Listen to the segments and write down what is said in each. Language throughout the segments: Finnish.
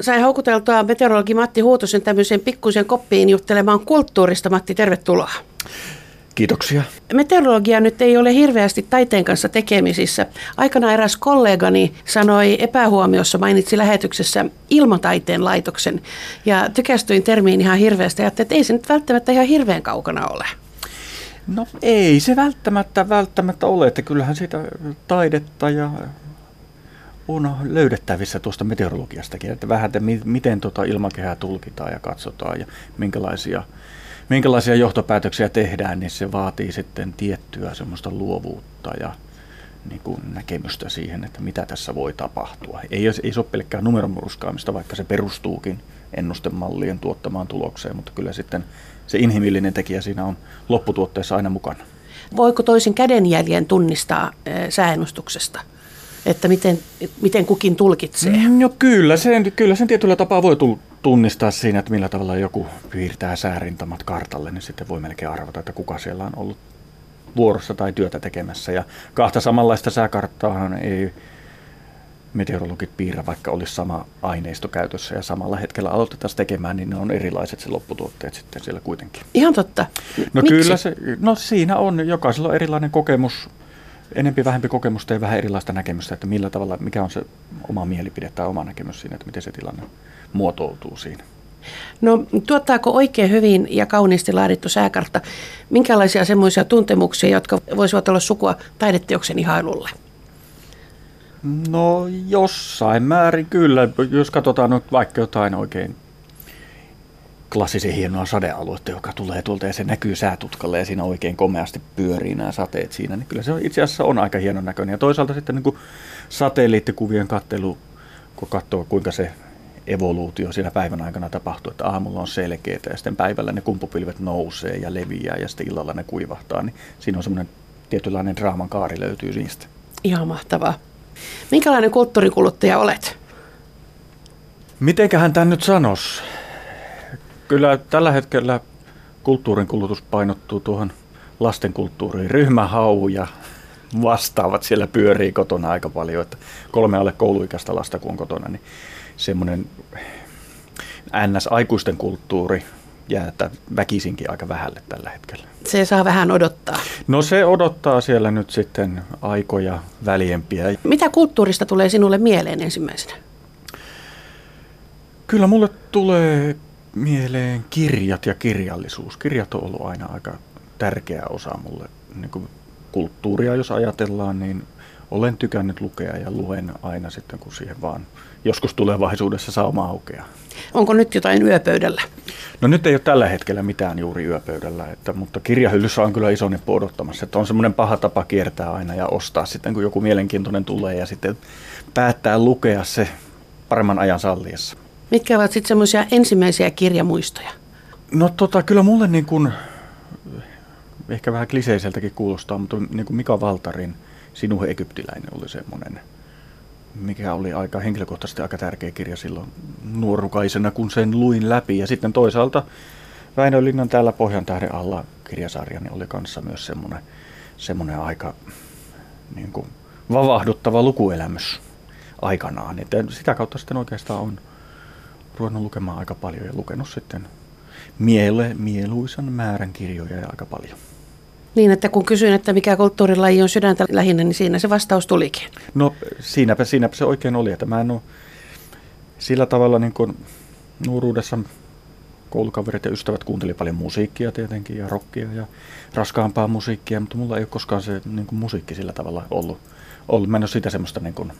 Sain houkuteltua meteorologi Matti Huutosen tämmöiseen pikkuisen koppiin juttelemaan kulttuurista. Matti, tervetuloa. Kiitoksia. Meteorologia nyt ei ole hirveästi taiteen kanssa tekemisissä. Aikana eräs kollegani sanoi epähuomiossa, mainitsi lähetyksessä ilmataiteen laitoksen. Ja tykästyin termiin ihan hirveästi ja että ei se nyt välttämättä ihan hirveän kaukana ole. No ei se välttämättä, välttämättä ole, että kyllähän sitä taidetta ja on löydettävissä tuosta meteorologiastakin, että vähän, että miten tuota ilmakehää tulkitaan ja katsotaan ja minkälaisia, minkälaisia johtopäätöksiä tehdään, niin se vaatii sitten tiettyä semmoista luovuutta ja niin kuin näkemystä siihen, että mitä tässä voi tapahtua. Ei, ei se ole pelkkää numeromurskaamista, vaikka se perustuukin ennustemallien tuottamaan tulokseen, mutta kyllä sitten se inhimillinen tekijä siinä on lopputuotteessa aina mukana. Voiko toisin kädenjäljen tunnistaa sääennustuksesta? Että miten, miten kukin tulkitsee? No kyllä, sen, kyllä sen tietyllä tapaa voi tunnistaa siinä, että millä tavalla joku piirtää säärintamat kartalle, niin sitten voi melkein arvata, että kuka siellä on ollut vuorossa tai työtä tekemässä. Ja kahta samanlaista sääkarttaa ei meteorologit piirrä, vaikka olisi sama aineisto käytössä ja samalla hetkellä aloitettaisiin tekemään, niin ne on erilaiset se lopputuotteet sitten siellä kuitenkin. Ihan totta. No Miksi? kyllä se, no siinä on, jokaisella on erilainen kokemus enempi vähempi kokemusta ja vähän erilaista näkemystä, että millä tavalla, mikä on se oma mielipide tai oma näkemys siinä, että miten se tilanne muotoutuu siinä. No tuottaako oikein hyvin ja kauniisti laadittu sääkartta minkälaisia semmoisia tuntemuksia, jotka voisivat olla sukua taideteoksen ihailulle? No jossain määrin kyllä, jos katsotaan nyt vaikka jotain oikein klassisen hienoa sadealuetta, joka tulee tuolta ja se näkyy säätutkalle ja siinä oikein komeasti pyörii nämä sateet siinä, niin kyllä se itse asiassa on aika hienon näköinen. Ja toisaalta sitten niin kuin satelliittikuvien kattelu, kun katsoo kuinka se evoluutio siinä päivän aikana tapahtuu, että aamulla on selkeää ja sitten päivällä ne kumpupilvet nousee ja leviää ja sitten illalla ne kuivahtaa, niin siinä on semmoinen tietynlainen draaman kaari löytyy niistä. Ihan mahtavaa. Minkälainen kulttuurikuluttaja olet? Mitenköhän tämän nyt sanoisi? Kyllä tällä hetkellä kulttuurin kulutus painottuu tuohon lastenkulttuuriin. Ryhmähau ja vastaavat siellä pyörii kotona aika paljon. Että kolme alle kouluikäistä lasta kun on kotona, niin semmoinen NS-aikuisten kulttuuri jää väkisinkin aika vähälle tällä hetkellä. Se saa vähän odottaa. No se odottaa siellä nyt sitten aikoja väljempiä. Mitä kulttuurista tulee sinulle mieleen ensimmäisenä? Kyllä mulle tulee mieleen kirjat ja kirjallisuus. Kirjat on ollut aina aika tärkeä osa mulle. Niin kuin kulttuuria, jos ajatellaan, niin olen tykännyt lukea ja luen aina sitten, kun siihen vaan joskus tulevaisuudessa saa aukea. Onko nyt jotain yöpöydällä? No nyt ei ole tällä hetkellä mitään juuri yöpöydällä, että, mutta kirjahyllyssä on kyllä iso nippu odottamassa. Että on semmoinen paha tapa kiertää aina ja ostaa sitten, kun joku mielenkiintoinen tulee ja sitten päättää lukea se paremman ajan salliessa. Mitkä ovat sitten semmoisia ensimmäisiä kirjamuistoja? No tota, kyllä mulle niin kuin, ehkä vähän kliseiseltäkin kuulostaa, mutta niin kuin Mika Valtarin Sinuhe egyptiläinen oli semmoinen, mikä oli aika henkilökohtaisesti aika tärkeä kirja silloin nuorukaisena, kun sen luin läpi. Ja sitten toisaalta Väinö Linnan täällä Pohjan tähden alla kirjasarja niin oli kanssa myös semmoinen, semmoinen aika niin kuin, vavahduttava lukuelämys aikanaan. Että sitä kautta sitten oikeastaan on ruvennut lukemaan aika paljon ja lukenut sitten miele, mieluisan määrän kirjoja ja aika paljon. Niin, että kun kysyin, että mikä kulttuurilaji on sydäntä lähinnä, niin siinä se vastaus tulikin. No siinäpä, siinäpä se oikein oli, että mä en ole sillä tavalla niin kuin nuoruudessa koulukaverit ja ystävät kuunteli paljon musiikkia tietenkin ja rockia ja raskaampaa musiikkia, mutta mulla ei ole koskaan se niin kuin musiikki sillä tavalla ollut. ollut. Mä en ole sitä semmoista, niin kuin,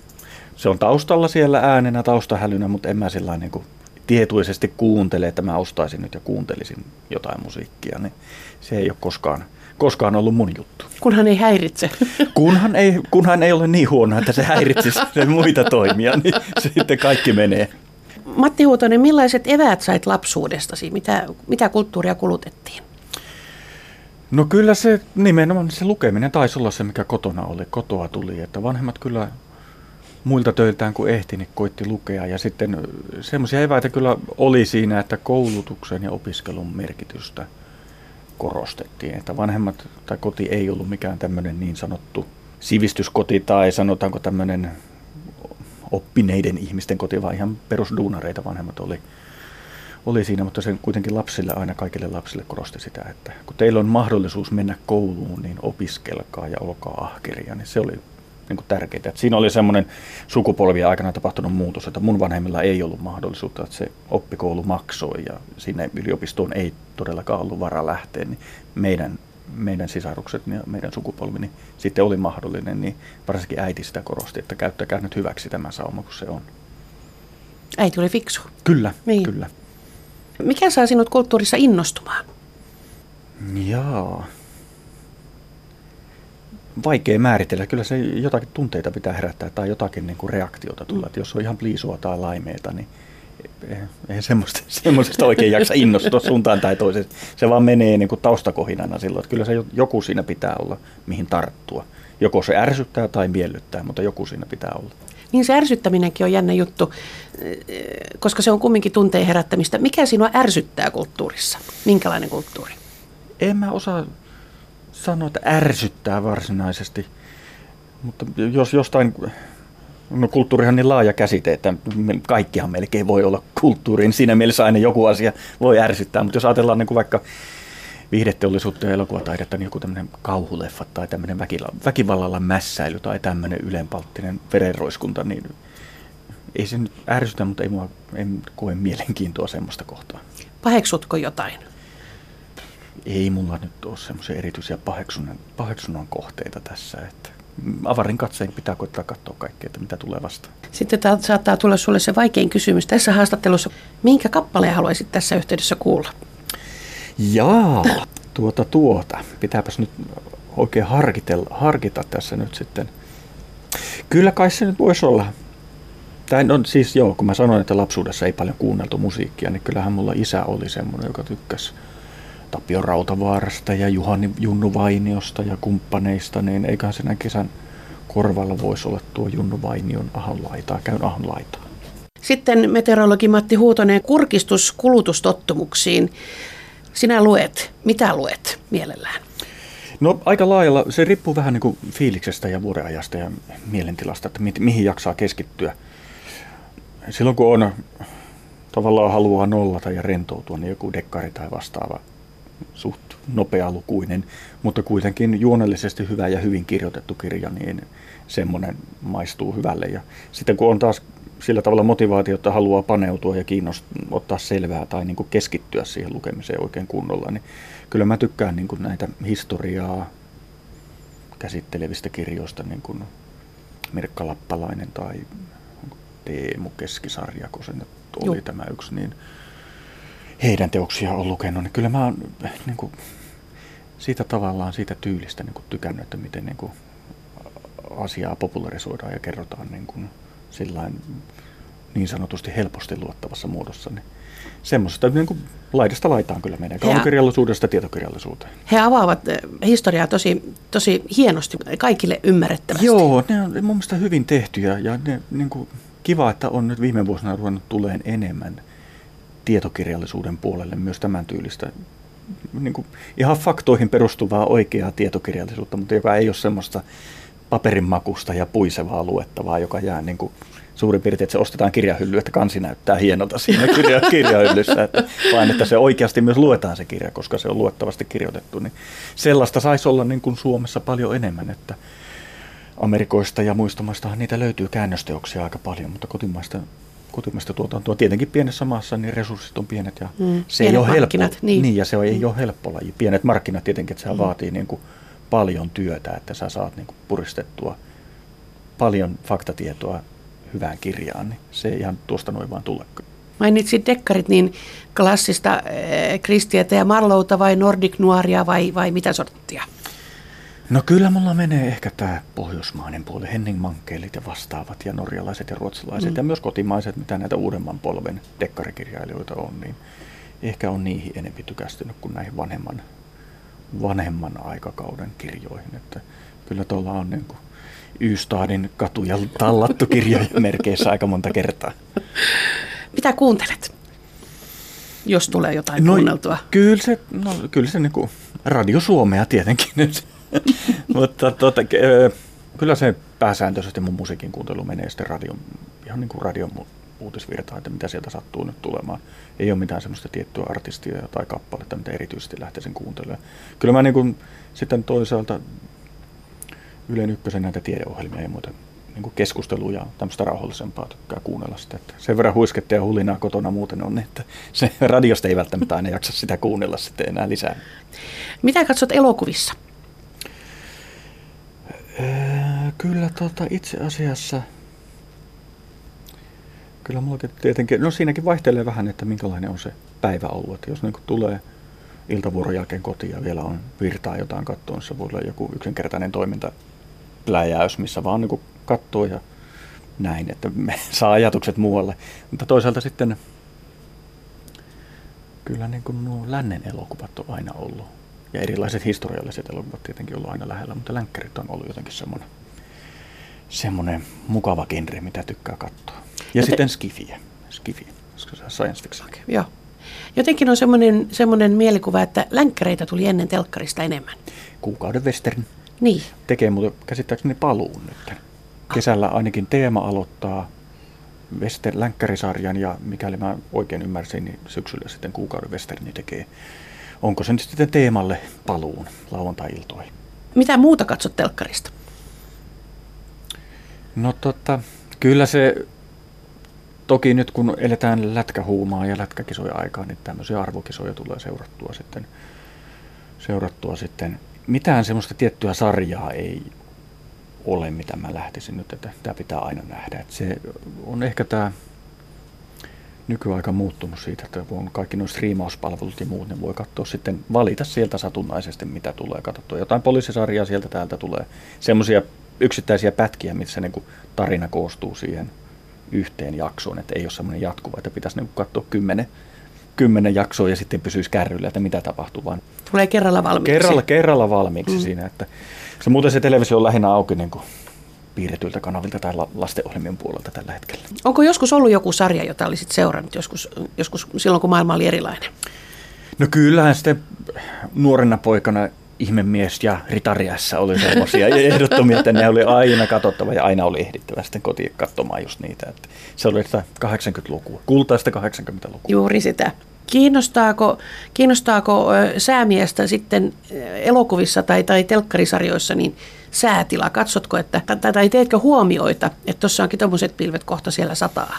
se on taustalla siellä äänenä, taustahälynä, mutta en mä sillä niin kuin tietoisesti kuuntele, että mä ostaisin nyt ja kuuntelisin jotain musiikkia, niin se ei ole koskaan, koskaan ollut mun juttu. Kunhan ei häiritse. Kunhan ei, kunhan ei ole niin huono, että se häiritsisi muita toimia, niin sitten kaikki menee. Matti Huutonen, millaiset eväät sait lapsuudestasi? Mitä, mitä kulttuuria kulutettiin? No kyllä se nimenomaan se lukeminen taisi olla se, mikä kotona oli. Kotoa tuli, että vanhemmat kyllä muilta töiltään kun ehti, niin koitti lukea. Ja sitten semmoisia eväitä kyllä oli siinä, että koulutuksen ja opiskelun merkitystä korostettiin. Että vanhemmat tai koti ei ollut mikään tämmöinen niin sanottu sivistyskoti tai sanotaanko tämmöinen oppineiden ihmisten koti, vaan ihan perusduunareita vanhemmat oli, oli siinä, mutta se kuitenkin lapsille, aina kaikille lapsille korosti sitä, että kun teillä on mahdollisuus mennä kouluun, niin opiskelkaa ja olkaa ahkeria, niin se oli niin kuin tärkeää. Että siinä oli semmoinen sukupolvien aikana tapahtunut muutos, että mun vanhemmilla ei ollut mahdollisuutta, että se oppikoulu maksoi ja sinne yliopistoon ei todellakaan ollut vara lähteä, niin meidän, meidän sisarukset ja meidän sukupolvi niin sitten oli mahdollinen, niin varsinkin äiti sitä korosti, että käyttäkää nyt hyväksi tämä sauma, kun se on. Äiti oli fiksu. Kyllä, niin. kyllä. Mikä saa sinut kulttuurissa innostumaan? Jaa. Vaikea määritellä. Kyllä se jotakin tunteita pitää herättää tai jotakin niin kuin reaktiota tulla. Mm. jos on ihan pliisua tai laimeita, niin ei semmoista, semmoisesta oikein jaksa innostua suuntaan tai toiseen. Se vaan menee niin kuin taustakohinana silloin. Että kyllä se joku siinä pitää olla, mihin tarttua. Joko se ärsyttää tai miellyttää, mutta joku siinä pitää olla. Niin se ärsyttäminenkin on jännä juttu, koska se on kumminkin tunteen herättämistä. Mikä sinua ärsyttää kulttuurissa? Minkälainen kulttuuri? En mä osaa sanoa, että ärsyttää varsinaisesti. Mutta jos jostain, no kulttuurihan niin laaja käsite, että kaikkihan melkein voi olla kulttuuriin. Siinä mielessä aina joku asia voi ärsyttää, mutta jos ajatellaan niin kuin vaikka viihdeteollisuutta ja elokuvataidetta, niin joku tämmöinen kauhuleffa tai tämmöinen väkivallalla mässäily tai tämmöinen ylenpalttinen verenroiskunta, niin ei se nyt ärsytä, mutta ei mua en koe mielenkiintoa semmoista kohtaa. Paheksutko jotain? Ei mulla nyt ole semmoisia erityisiä paheksunnan, paheksunnan kohteita tässä, että avarin katseen pitää koittaa katsoa kaikkea, että mitä tulee vastaan. Sitten tämä saattaa tulla sulle se vaikein kysymys tässä haastattelussa. Minkä kappaleen haluaisit tässä yhteydessä kuulla? Jaa, tuota tuota. Pitääpäs nyt oikein harkitella, harkita tässä nyt sitten. Kyllä kai se nyt voisi olla. Tai no siis joo, kun mä sanoin, että lapsuudessa ei paljon kuunneltu musiikkia, niin kyllähän mulla isä oli semmoinen, joka tykkäsi Tapio Rautavaarasta ja Juhani Junnu Vainiosta ja kumppaneista, niin eiköhän senä kesän korvalla voisi olla tuo Junnu Vainion ahonlaitaa, käyn ahonlaitaa. Sitten meteorologi Matti Huutonen, kurkistus kulutustottumuksiin. Sinä luet. Mitä luet mielellään? No aika laajalla. Se riippuu vähän niin kuin fiiliksestä ja vuodeajasta ja mielentilasta, että mi- mihin jaksaa keskittyä. Silloin kun on tavallaan haluaa nollata ja rentoutua, niin joku dekkari tai vastaava suht nopealukuinen, mutta kuitenkin juonellisesti hyvä ja hyvin kirjoitettu kirja, niin semmoinen maistuu hyvälle. Ja sitten kun on taas sillä tavalla motivaatio, että haluaa paneutua ja kiinnostaa, ottaa selvää tai niin kuin keskittyä siihen lukemiseen oikein kunnolla, niin kyllä mä tykkään niin kuin näitä historiaa käsittelevistä kirjoista, niin kuin Mirkka Lappalainen tai Teemu Keskisarja, kun se nyt oli Juh. tämä yksi, niin heidän teoksia on lukenut, niin kyllä mä oon niin kuin, siitä tavallaan, siitä tyylistä niin kuin tykännyt, että miten niin kuin, asiaa popularisoidaan ja kerrotaan niin kuin, sillain niin sanotusti helposti luottavassa muodossa. Niin semmoisesta niin kuin laidasta laitaan kyllä meidän kaunokirjallisuudesta tietokirjallisuuteen. He avaavat eh, historiaa tosi, tosi hienosti kaikille ymmärrettävästi. Joo, ne on mun mielestä hyvin tehtyjä ja ne, niin kuin, kiva, että on nyt viime vuosina ruvennut tuleen enemmän tietokirjallisuuden puolelle myös tämän tyylistä niin kuin ihan faktoihin perustuvaa oikeaa tietokirjallisuutta, mutta joka ei ole semmoista paperin makusta ja puisevaa luettavaa, joka jää niin kuin suurin piirtein, että se ostetaan kirjahylly, että kansi näyttää hienolta siinä kirja, kirjahyllyssä, että, vaan että se oikeasti myös luetaan se kirja, koska se on luettavasti kirjoitettu. Niin sellaista saisi olla niin kuin Suomessa paljon enemmän, että Amerikoista ja muista maistahan niitä löytyy käännösteoksia aika paljon, mutta kotimaista kotimaista tuotantoa. Tietenkin pienessä maassa niin resurssit on pienet ja mm, se ei ole helppo. Niin. niin. ja se ei mm. ole helppo laji. Pienet markkinat tietenkin, että se mm. vaatii niin kuin paljon työtä, että sä saat niin kuin puristettua paljon faktatietoa hyvään kirjaan, niin se ei ihan tuosta noin vaan tule. Mainitsit dekkarit, niin klassista äh, Kristietä ja Marlouta vai Nordic Noiria vai, vai mitä sorttia? No kyllä mulla menee ehkä tämä pohjoismainen puoli, Henning Mankkeelit ja vastaavat ja norjalaiset ja ruotsalaiset mm. ja myös kotimaiset, mitä näitä uudemman polven dekkarikirjailijoita on, niin ehkä on niihin enempi tykästynyt kuin näihin vanhemman, vanhemman aikakauden kirjoihin. Että kyllä tuolla on niin kuin Ystadin katuja tallattu kirjoja merkeissä aika monta kertaa. Mitä kuuntelet, jos tulee jotain no, kuunneltua? Kyllä se, no, kyllä se niin kuin Radio Suomea tietenkin nyt. Mutta tota, kyllä se pääsääntöisesti mun musiikin kuuntelu menee sitten radion ihan niin kuin radion uutisvirtaa, että mitä sieltä sattuu nyt tulemaan. Ei ole mitään semmoista tiettyä artistia tai kappaletta, mitä erityisesti lähtisin kuuntelemaan. Kyllä mä niin kuin, sitten toisaalta Ylen ykkösen näitä tiedeohjelmia ja muuta niin kuin keskustelua ja tämmöistä rauhallisempaa tykkää kuunnella sitä. Että sen verran huisketta ja hulinaa kotona muuten on, että se radiosta ei välttämättä aina jaksa sitä kuunnella sitten enää lisää. Mitä katsot elokuvissa? Kyllä tota, itse asiassa, kyllä mulla tietenkin, no siinäkin vaihtelee vähän, että minkälainen on se päivä ollut. Että jos niin tulee iltavuoron jälkeen kotiin ja vielä on virtaa jotain kattoon, se voi olla joku yksinkertainen toiminta pläjäys, missä vaan niin katsoo ja näin, että me saa ajatukset muualle. Mutta toisaalta sitten kyllä niin kuin nuo lännen elokuvat on aina ollut. Ja erilaiset historialliset elokuvat tietenkin ollut aina lähellä, mutta länkkärit on ollut jotenkin semmoinen, semmoinen mukava genre, mitä tykkää katsoa. Ja Joten... sitten skifiä. Skifiä, science fiction. Okay, joo. Jotenkin on semmoinen, semmoinen mielikuva, että länkkäreitä tuli ennen telkkarista enemmän. Kuukauden western. Niin. Tekee muuten käsittääkseni paluun nyt. Kesällä ainakin Teema aloittaa Wester länkkärisarjan ja mikäli mä oikein ymmärsin, niin syksyllä sitten kuukauden Westerni tekee. Onko se nyt sitten teemalle paluun lauantai-iltoihin? Mitä muuta katsot telkkarista? No tota, kyllä se, toki nyt kun eletään lätkähuumaa ja lätkäkisoja aikaa, niin tämmöisiä arvokisoja tulee seurattua sitten, seurattua sitten. Mitään semmoista tiettyä sarjaa ei ole, mitä mä lähtisin nyt, että tämä pitää aina nähdä. Että se on ehkä tämä nykyaika muuttunut siitä, että on kaikki nuo striimauspalvelut ja muut, niin voi katsoa sitten, valita sieltä satunnaisesti, mitä tulee katsottua. Jotain poliisisarjaa sieltä täältä tulee. Semmoisia yksittäisiä pätkiä, missä niin tarina koostuu siihen yhteen jaksoon, että ei ole semmoinen jatkuva, että pitäisi niin katsoa kymmenen, kymmenen jaksoa ja sitten pysyisi kärryllä, että mitä tapahtuu. Vaan Tulee kerralla valmiiksi. Kerralla, kerralla valmiiksi mm. siinä, että se muuten se televisio on lähinnä auki niin kuin piirretyiltä kanavilta tai lastenohjelmien puolelta tällä hetkellä. Onko joskus ollut joku sarja, jota olisit seurannut joskus, joskus silloin, kun maailma oli erilainen? No kyllähän sitten nuorena poikana ihmemies ja ritariassa oli sellaisia ehdottomia, että ne oli aina katsottava ja aina oli ehdittävä sitten kotiin katsomaan just niitä. Että se oli sitä 80-lukua, kultaista 80-lukua. Juuri sitä. Kiinnostaako, kiinnostaako säämiestä sitten elokuvissa tai, tai telkkarisarjoissa niin säätila? Katsotko, että, tai, tai teetkö huomioita, että tuossa onkin tuommoiset pilvet kohta siellä sataa?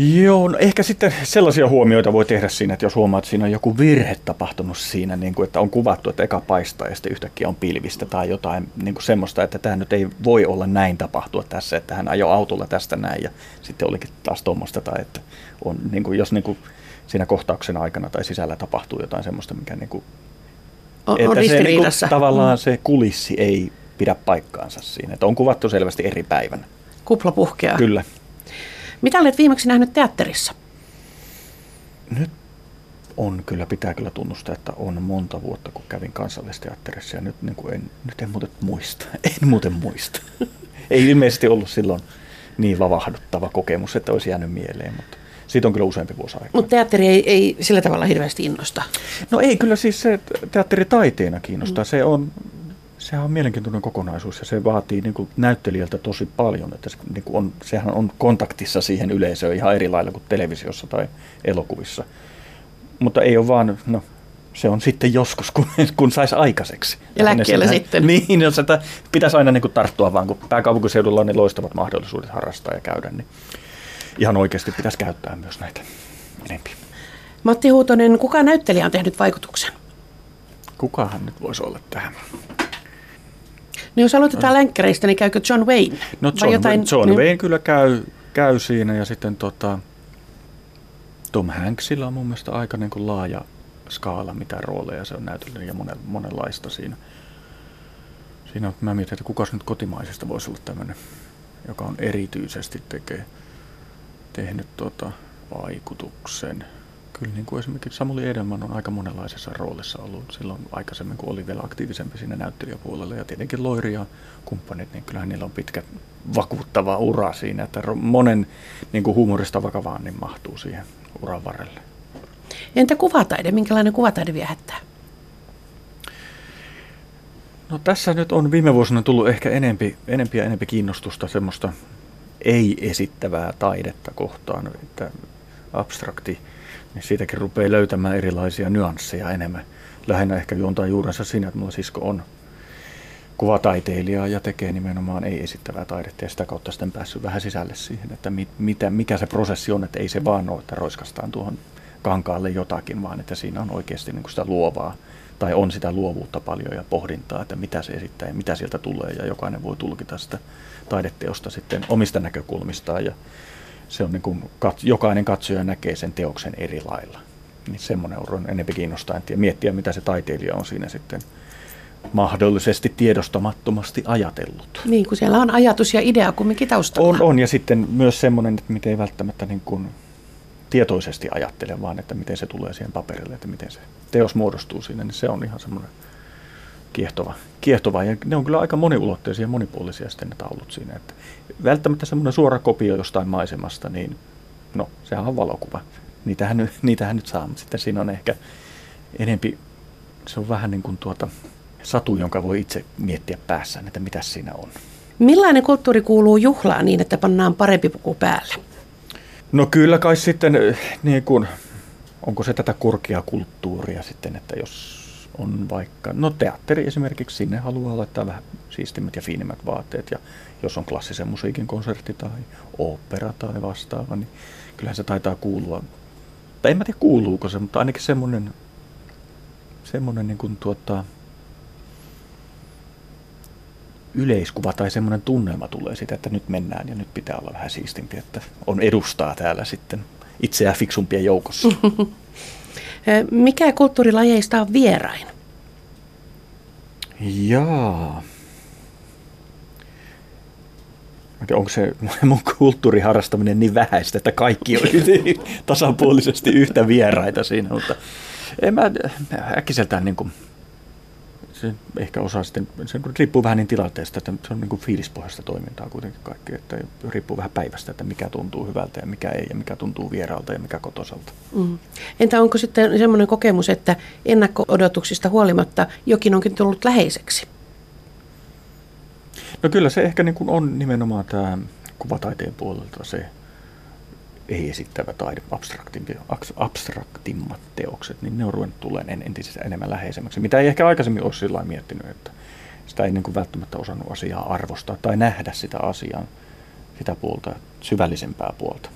Joo, no ehkä sitten sellaisia huomioita voi tehdä siinä, että jos huomaat, että siinä on joku virhe tapahtunut siinä, niin kuin, että on kuvattu, että eka paistaa ja sitten yhtäkkiä on pilvistä tai jotain niin kuin semmoista, että tämä nyt ei voi olla näin tapahtua tässä, että hän ajoi autolla tästä näin ja sitten olikin taas tuommoista, tai että on, niin kuin, jos niin kuin, siinä kohtauksen aikana tai sisällä tapahtuu jotain semmoista, mikä niin kuin, on, että on se, niin kuin, tavallaan mm. se kulissi ei pidä paikkaansa siinä, että on kuvattu selvästi eri päivänä. Kupla puhkeaa. Kyllä. Mitä olet viimeksi nähnyt teatterissa? Nyt on kyllä, pitää kyllä tunnustaa, että on monta vuotta, kun kävin kansallisteatterissa ja nyt, niin kuin en, nyt en muuten muista. En muuten muista. Ei ilmeisesti ollut silloin niin vavahduttava kokemus, että olisi jäänyt mieleen, mutta siitä on kyllä useampi vuosi aikaa. Mutta teatteri ei, ei sillä tavalla hirveästi innosta. No ei, kyllä siis se teatteri taiteena kiinnostaa. Mm. Se on, sehän on mielenkiintoinen kokonaisuus ja se vaatii niin kuin näyttelijältä tosi paljon. Että se, niin kuin on, sehän on kontaktissa siihen yleisöön ihan eri lailla kuin televisiossa tai elokuvissa. Mutta ei ole vaan, no se on sitten joskus, kun, kun saisi aikaiseksi. Eläkkeelle sitten. Niin, jos sitä pitäisi aina niin kuin tarttua vaan, kun pääkaupunkiseudulla on niin loistavat mahdollisuudet harrastaa ja käydä, niin ihan oikeasti pitäisi käyttää myös näitä enempi. Matti Huutonen, kuka näyttelijä on tehnyt vaikutuksen? Kukahan nyt voisi olla tähän? No jos aloitetaan länkkäreistä, niin käykö John Wayne? No John, jotain, John niin... Wayne kyllä käy, käy siinä ja sitten tota, Tom Hanksilla on mun mielestä aika niin kuin laaja skaala, mitä rooleja se on näytellyt ja monen, monenlaista siinä. Siinä mä mietin, että kuka nyt kotimaisesta voisi olla tämmöinen, joka on erityisesti tekee tehnyt tota vaikutuksen. Kyllä niin kuin esimerkiksi Samuli Edelman on aika monenlaisessa roolissa ollut silloin aikaisemmin, kun oli vielä aktiivisempi siinä näyttelijäpuolella. Ja tietenkin Loiri ja kumppanit, niin kyllähän niillä on pitkä vakuuttava ura siinä, että monen niin kuin huumorista vakavaan niin mahtuu siihen uran varrelle. Entä kuvataide? Minkälainen kuvataide viehättää? No tässä nyt on viime vuosina tullut ehkä enempi, enempi ja enempi kiinnostusta semmoista ei-esittävää taidetta kohtaan, että abstrakti, niin siitäkin rupeaa löytämään erilaisia nyansseja enemmän. Lähinnä ehkä juontaa juurensa siinä, että mulla sisko on kuvataiteilija ja tekee nimenomaan ei-esittävää taidetta ja sitä kautta sitten päässyt vähän sisälle siihen, että mit, mitä, mikä se prosessi on, että ei se vaan ole, että roiskastaan tuohon kankaalle jotakin, vaan että siinä on oikeasti niin kuin sitä luovaa tai on sitä luovuutta paljon ja pohdintaa, että mitä se esittää ja mitä sieltä tulee ja jokainen voi tulkita sitä taideteosta sitten omista näkökulmistaan ja se on niin kuin, jokainen katsoja näkee sen teoksen eri lailla. Niin semmoinen on enemmän kiinnostaa ja miettiä, mitä se taiteilija on siinä sitten mahdollisesti tiedostamattomasti ajatellut. Niin, kun siellä on ajatus ja idea kumminkin taustalla. On, on ja sitten myös semmoinen, että miten ei välttämättä niin kuin tietoisesti ajattele, vaan että miten se tulee siihen paperille, että miten se teos muodostuu siinä, niin se on ihan semmoinen kiehtova, kiehtova. Ja ne on kyllä aika moniulotteisia ja monipuolisia sitten ne taulut siinä. Että välttämättä semmoinen suora kopio jostain maisemasta, niin no, sehän on valokuva. Niitähän, niitähän nyt saa, mutta sitten siinä on ehkä enempi, se on vähän niin kuin tuota, satu, jonka voi itse miettiä päässään, että mitä siinä on. Millainen kulttuuri kuuluu juhlaan niin, että pannaan parempi puku päälle? No kyllä kai sitten, eh, niin kuin, onko se tätä kulttuuria sitten, että jos on vaikka, no teatteri esimerkiksi, sinne haluaa laittaa vähän siistimmät ja fiinimmät vaatteet. Ja jos on klassisen musiikin konsertti tai opera tai vastaava, niin kyllähän se taitaa kuulua. Tai en mä tiedä kuuluuko se, mutta ainakin semmoinen, semmoinen niin kuin tuota, yleiskuva tai semmoinen tunnelma tulee sitä, että nyt mennään ja nyt pitää olla vähän siistimpi, että on edustaa täällä sitten itseään fiksumpien joukossa. Mikä kulttuurilajeista on vierain? Jaa. Onko se mun kulttuuriharrastaminen niin vähäistä, että kaikki on tasapuolisesti yhtä vieraita siinä, mutta en mä äkkiseltään niin kuin se ehkä osaa sitten, se riippuu vähän niin tilanteesta, että se on niin kuin fiilispohjaista toimintaa kuitenkin kaikki, että riippuu vähän päivästä, että mikä tuntuu hyvältä ja mikä ei ja mikä tuntuu vieraalta ja mikä kotosalta. Mm. Entä onko sitten semmoinen kokemus, että ennakko-odotuksista huolimatta jokin onkin tullut läheiseksi? No kyllä se ehkä niin kuin on nimenomaan tämä kuvataiteen puolelta se ei esittävä taide, abstraktimmat teokset, niin ne on ruvennut tulemaan entisessä enemmän läheisemmäksi, mitä ei ehkä aikaisemmin ole sillä miettinyt, että sitä ei niin kuin välttämättä osannut asiaa arvostaa tai nähdä sitä asiaa, sitä puolta, syvällisempää puolta.